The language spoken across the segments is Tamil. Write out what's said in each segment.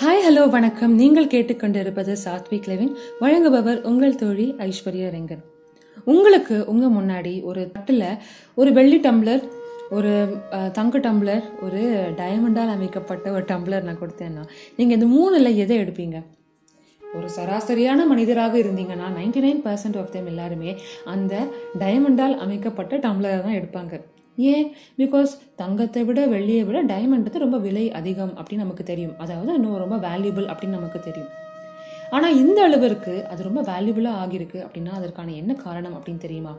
ஹாய் ஹலோ வணக்கம். நீங்கள் கேட்டுக்கொண்டிருப்பது சாத்விக் லெவின் வழங்குபவர் உங்கள் தோழி ஐஸ்வர்யா ரெங்கன். உங்களுக்கு உங்கள் முன்னாடி ஒரு தட்டில் ஒரு வெள்ளி டம்ளர் ஒரு தங்க டம்ளர் ஒரு டயமண்டால் அமைக்கப்பட்ட ஒரு டம்ளர் நான் கொடுத்தேன்னா நீங்கள் இந்த மூணில் எதை எடுப்பீங்க? ஒரு சராசரியான மனிதராக இருந்தீங்கன்னா 99% நைன் பர்சன்ட் ஆஃப் தெம் எல்லாருமே அந்த டயமண்டால் அமைக்கப்பட்ட டம்ளரை தான் எடுப்பாங்க. ஏன்? பிகாஸ் தங்கத்தை விட வெள்ளியை விட டைமண்ட் ரொம்ப விலை அதிகம் அப்படின்னு நமக்கு தெரியும். அதாவது இன்னும் ரொம்ப வேல்யூபிள் அப்படின்னு நமக்கு தெரியும். ஆனால் இந்த அளவிற்கு அது ரொம்ப வேல்யூபிளாக ஆகியிருக்கு அப்படின்னா அதற்கான என்ன காரணம் அப்படின்னு தெரியுமா?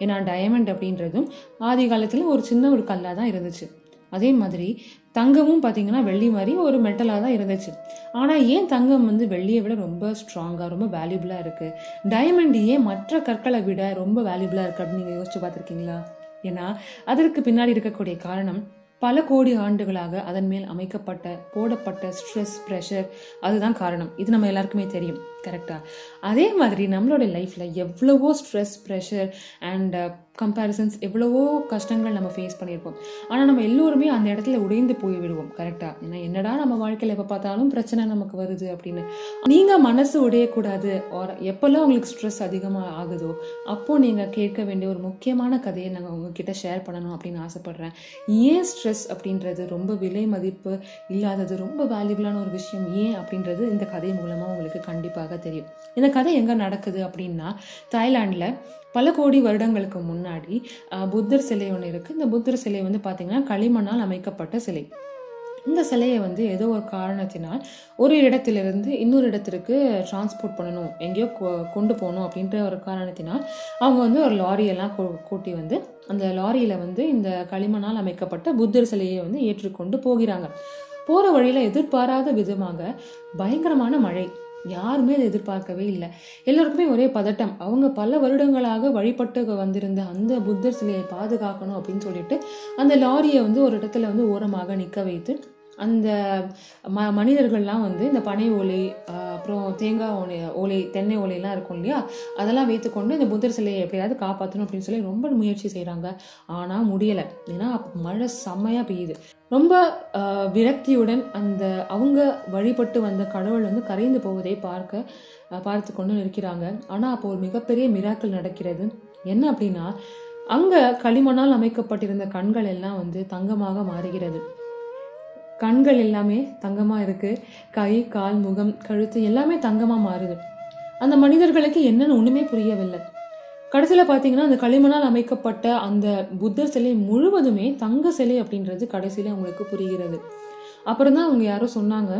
ஏன்னா டயமண்ட் அப்படின்றதும் ஆதி காலத்தில் ஒரு சின்ன ஒரு கல்லாக தான் இருந்துச்சு. அதே மாதிரி தங்கமும் பார்த்தீங்கன்னா வெள்ளி மாதிரி ஒரு மெட்டலாக தான் இருந்துச்சு. ஆனால் ஏன் தங்கம் வந்து வெள்ளியை விட ரொம்ப ஸ்ட்ராங்காக ரொம்ப வேல்யூபிளாக இருக்குது டைமண்ட் ஏன் மற்ற கற்களை விட ரொம்ப வேல்யூபிளாக இருக்குது அப்படின்னு நீங்கள் யோசிச்சு பார்த்துருக்கீங்களா? ஏன்னா அதற்கு பின்னாடி இருக்கக்கூடிய காரணம் பல கோடி ஆண்டுகளாக அதன் மேல் அமைக்கப்பட்ட போடப்பட்ட ஸ்ட்ரெஸ் ப்ரெஷர் அதுதான் காரணம். இது நம்ம எல்லாருக்குமே தெரியும் கரெக்டாக அதே மாதிரி நம்மளோட லைஃப்பில் எவ்வளவோ ஸ்ட்ரெஸ் ப்ரெஷர் அண்ட் கம்பேரிசன்ஸ் எவ்வளவோ கஷ்டங்கள் நம்ம ஃபேஸ் பண்ணியிருப்போம். ஆனால் நம்ம எல்லோருமே அந்த இடத்துல உடைந்து போய் விடுவோம் கரெக்டாக ஏன்னா என்னடா நம்ம வாழ்க்கையில் எப்போ பார்த்தாலும் பிரச்சனை நமக்கு வருது அப்படின்னு. நீங்கள் மனசு உடையக்கூடாது ஆர் எப்போல்லாம் உங்களுக்கு ஸ்ட்ரெஸ் அதிகமாக ஆகுதோ அப்போது நீங்கள் கேட்க வேண்டிய ஒரு முக்கியமான கதையை நாங்கள் உங்ககிட்ட ஷேர் பண்ணணும் அப்படின்னு ஆசைப்பட்றேன். ஏன் ஸ்ட்ரெஸ் அப்படின்றது ரொம்ப விலை மதிப்பு இல்லாதது ரொம்ப வேல்யூபிளான ஒரு விஷயம் ஏன் அப்படின்றது இந்த கதை மூலமாக உங்களுக்கு கண்டிப்பாக தெரியும். இந்த கதை எங்கே நடக்குது அப்படின்னா தாய்லாண்டில் பல கோடி வருடங்களுக்கு முன்னாடி முன்னாடி புத்தர் சிலை ஒன்று இருக்குது இந்த புத்தர் சிலை வந்து பார்த்திங்கன்னா களிமண்ணால் அமைக்கப்பட்ட சிலை. இந்த சிலையை வந்து ஏதோ ஒரு காரணத்தினால் ஒரு இடத்திலிருந்து இன்னொரு இடத்திற்கு டிரான்ஸ்போர்ட் பண்ணணும் எங்கேயோ கொ- கொண்டு போகணும் அப்படின்ற ஒரு காரணத்தினால் அவங்க வந்து ஒரு லாரியெல்லாம் கூ- கூட்டி வந்து அந்த லாரியில் வந்து இந்த களிமண்ணால் அமைக்கப்பட்ட புத்தர் சிலையை வந்து ஏற்றுக்கொண்டு போகிறாங்க. போகிற வழியில் எதிர்பாராத விதமாக பயங்கரமான மழை. யாருமே அதை எதிர்பார்க்கவே இல்லை. எல்லாருக்குமே ஒரே பதட்டம். அவங்க பல வருடங்களாக வழிபட்டு வந்திருந்த அந்த புத்தர் சிலையை பாதுகாக்கணும் அப்படின்னு சொல்லிட்டு அந்த லாரியை வந்து ஒரு இடத்துல வந்து ஓரமாக நிற்க வைத்து அந்த ம மனிதர்கள்லாம் வந்து இந்த பனை ஓலை அப்புறம் தேங்காய் ஓலை ஓலை தென்னை ஓலையெல்லாம் இருக்கும் இல்லையா? அதெல்லாம் வைத்துக்கொண்டு இந்த புத்தர் சிலையை எப்படியாவது காப்பாற்றணும் அப்படின்னு சொல்லி ரொம்ப முயற்சி செய்கிறாங்க ஆனால் முடியலை. ஏன்னா மழை செம்மையாக பெய்யுது. ரொம்ப விரக்தியுடன் அந்த அவங்க வழிபட்டு வந்த கடவுள் வந்து கரைந்து போவதை பார்க்க பார்த்து கொண்டு நிற்கிறாங்க. ஆனால் அப்போ ஒரு மிகப்பெரிய மிராக்கள் நடக்கிறது. என்ன அப்படின்னா அங்கே களிமண்ணால் அமைக்கப்பட்டிருந்த கண்கள் எல்லாம் வந்து தங்கமாக மாறுகிறது. கண்கள் எல்லாமே தங்கமாக இருக்குது கை கால் முகம் கழுத்து எல்லாமே தங்கமாக மாறுது. அந்த மனிதர்களுக்கு என்னென்னு ஒன்றுமே புரியவில்லை. கடைசியில் பார்த்தீங்கன்னா அந்த களிமண்ணால் அமைக்கப்பட்ட அந்த புத்தர் சிலை முழுவதுமே தங்க சிலை அப்படின்றது கடைசியில் அவங்களுக்கு புரிகிறது. அப்புறம் தான் அவங்க யாரோ சொன்னாங்க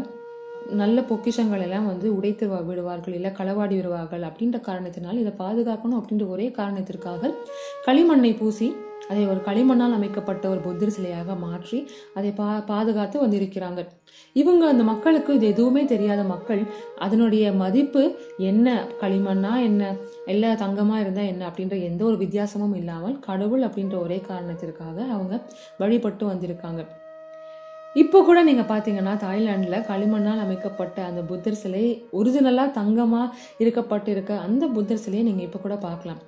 நல்ல பொக்கிஷங்கள் எல்லாம் வந்து உடைத்து விடுவார்கள் இல்லை களவாடி விடுவார்கள் அப்படின்ற காரணத்தினால் இதை பாதுகாக்கணும் அப்படின்ற ஒரே காரணத்திற்காக களிமண்ணை பூசி அதை ஒரு களிமண்ணால் அமைக்கப்பட்ட ஒரு புத்தர் சிலையாக மாற்றி அதை பா பாதுகாத்து வந்திருக்கிறாங்க. இவங்க அந்த மக்களுக்கு இது எதுவுமே தெரியாத மக்கள் அதனுடைய மதிப்பு என்ன களிமண்ணா என்ன எல்லா தங்கமா இருந்தா என்ன அப்படின்ற எந்த ஒரு வித்தியாசமும் இல்லாமல் கடவுள் அப்படின்ற ஒரே காரணத்திற்காக அவங்க வழிபட்டு வந்திருக்காங்க. இப்போ கூட நீங்கள் பார்த்தீங்கன்னா தாய்லாண்டில் களிமண்ணால் அமைக்கப்பட்ட அந்த புத்தர் சிலை ஒரிஜினலாக தங்கமாக இருக்கப்பட்டு இருக்க அந்த புத்தர் சிலையை நீங்கள் இப்போ கூட பார்க்கலாம்.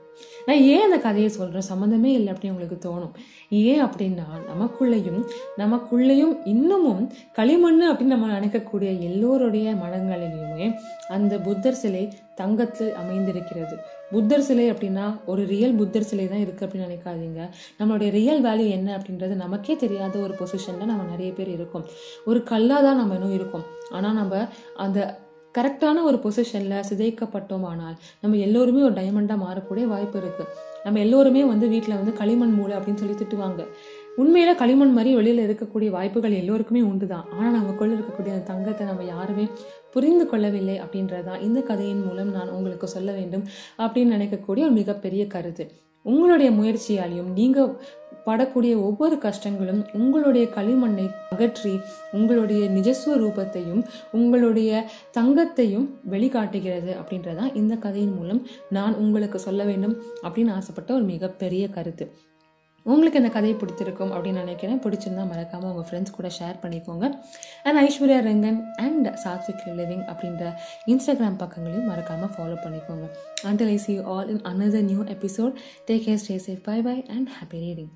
நான் ஏன் அந்த கதையை சொல்கிறேன் சம்மந்தமே இல்லை அப்படின்னு உங்களுக்கு தோணும். ஏன் அப்படின்னா நமக்குள்ளேயும் நமக்குள்ளேயும் இன்னமும் களிமண் அப்படின்னு நம்ம நினைக்கக்கூடிய எல்லோருடைய மனங்களிலுமே அந்த புத்தர் சிலை தங்கத்தில் அமைந்திருக்கிறது. புத்தர் சிலை அப்படின்னா ஒரு ரியல் புத்தர் சிலை தான் இருக்குது அப்படின்னு நினைக்காதீங்க. நம்மளுடைய ரியல் வேல்யூ என்ன அப்படின்றது நமக்கே தெரியாத ஒரு பொசிஷனில் நம்ம நிறைய பேர் இருக்கோம். ஒரு கல்லாக தான் நம்ம இன்னும் இருக்கோம். ஆனால் நம்ம அந்த கரெக்டான ஒரு பொசிஷனில் சிதைக்கப்பட்டோமானால் நம்ம எல்லோருமே ஒரு டைமண்டாக மாறக்கூடிய வாய்ப்பு இருக்குது நம்ம எல்லோருமே வந்து வீட்டில் வந்து களிமண் மூளை அப்படின்னு சொல்லி திட்டுவாங்க. உண்மையில் களிமண் மாதிரி வெளியில் இருக்கக்கூடிய வாய்ப்புகள் எல்லோருக்குமே உண்டு தான் ஆனால் நமக்குள்ளே இருக்கக்கூடிய அந்த தங்கத்தை நம்ம யாருமே புரிந்து கொள்ளவில்லை அப்படின்றதான் இந்த கதையின் மூலம் நான் உங்களுக்கு சொல்ல வேண்டும் அப்படின்னு நினைக்கக்கூடிய ஒரு மிகப்பெரிய கருத்து. உங்களுடைய முயற்சியாலையும் நீங்கள் படக்கூடிய ஒவ்வொரு கஷ்டங்களும் உங்களுடைய களிமண்ணை அகற்றி உங்களுடைய நிஜஸ்வ ரூபத்தையும் உங்களுடைய தங்கத்தையும் வெளிக்காட்டுகிறது அப்படின்றதான் இந்த கதையின் மூலம் நான் உங்களுக்கு சொல்ல வேண்டும் அப்படின்னு ஆசைப்பட்ட ஒரு மிகப்பெரிய கருத்து. உங்களுக்கு இந்த கதை பிடிச்சிருக்கும் அப்படின்னு நினைக்கிறேன். பிடிச்சிருந்தா மறக்காமல் உங்கள் ஃப்ரெண்ட்ஸ் கூட ஷேர் பண்ணிக்கோங்க. And Aishwarya Rangan and Sathvik living அப்படின்ற இன்ஸ்டாகிராம் பக்கங்களையும் மறக்காமல் ஃபாலோ பண்ணிக்கோங்க. Until I see all in another new episode take take stay safe bye bye and happy reading